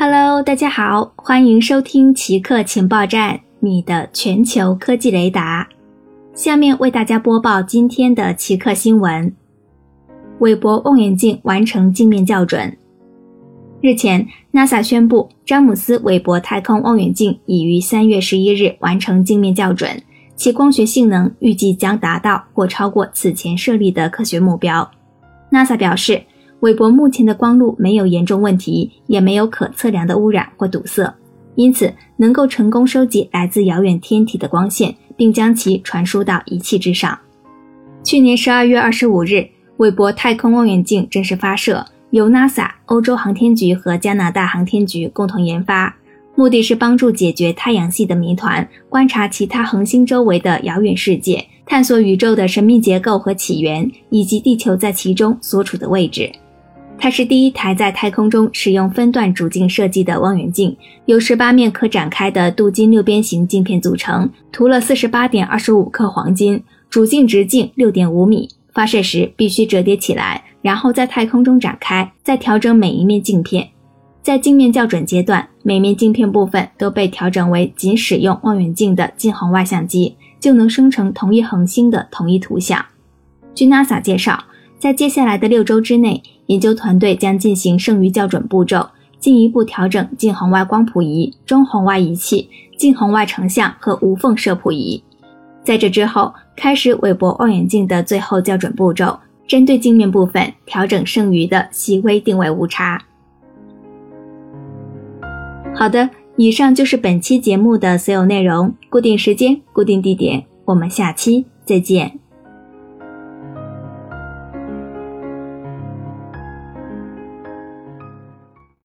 Hello，大家好，欢迎收听奇客情报站，你的全球科技雷达。下面为大家播报今天的奇客新闻：韦伯望远镜完成镜面校准。日前，NASA 宣布，詹姆斯·韦伯太空望远镜已于三月十一日完成镜面校准，其光学性能预计将达到或超过此前设立的科学目标。NASA 表示。韦伯目前的光路没有严重问题，也没有可测量的污染或堵塞，因此能够成功收集来自遥远天体的光线，并将其传输到仪器之上。去年十二月二十五日，韦伯太空望远镜正式发射，由 NASA、欧洲航天局和加拿大航天局共同研发，目的是帮助解决太阳系的谜团，观察其他恒星周围的遥远世界，探索宇宙的神秘结构和起源，以及地球在其中所处的位置。它是第一台在太空中使用分段主镜设计的望远镜，由十八面可展开的镀金六边形镜片组成，涂了四十八点二十五克黄金，主镜直径六点五米，发射时必须折叠起来，然后在太空中展开，再调整每一面镜片。在镜面校准阶段，每面镜片部分都被调整为仅使用望远镜的近红外相机就能生成同一恒星的同一图像。据 NASA 介绍。在接下来的六周之内，研究团队将进行剩余校准步骤，进一步调整近红外光谱仪、中红外仪器、近红外成像和无缝射谱仪。在这之后，开始韦伯望远镜的最后校准步骤，针对镜面部分调整剩余的细微定位误差。好的，以上就是本期节目的所有内容。固定时间，固定地点，我们下期再见。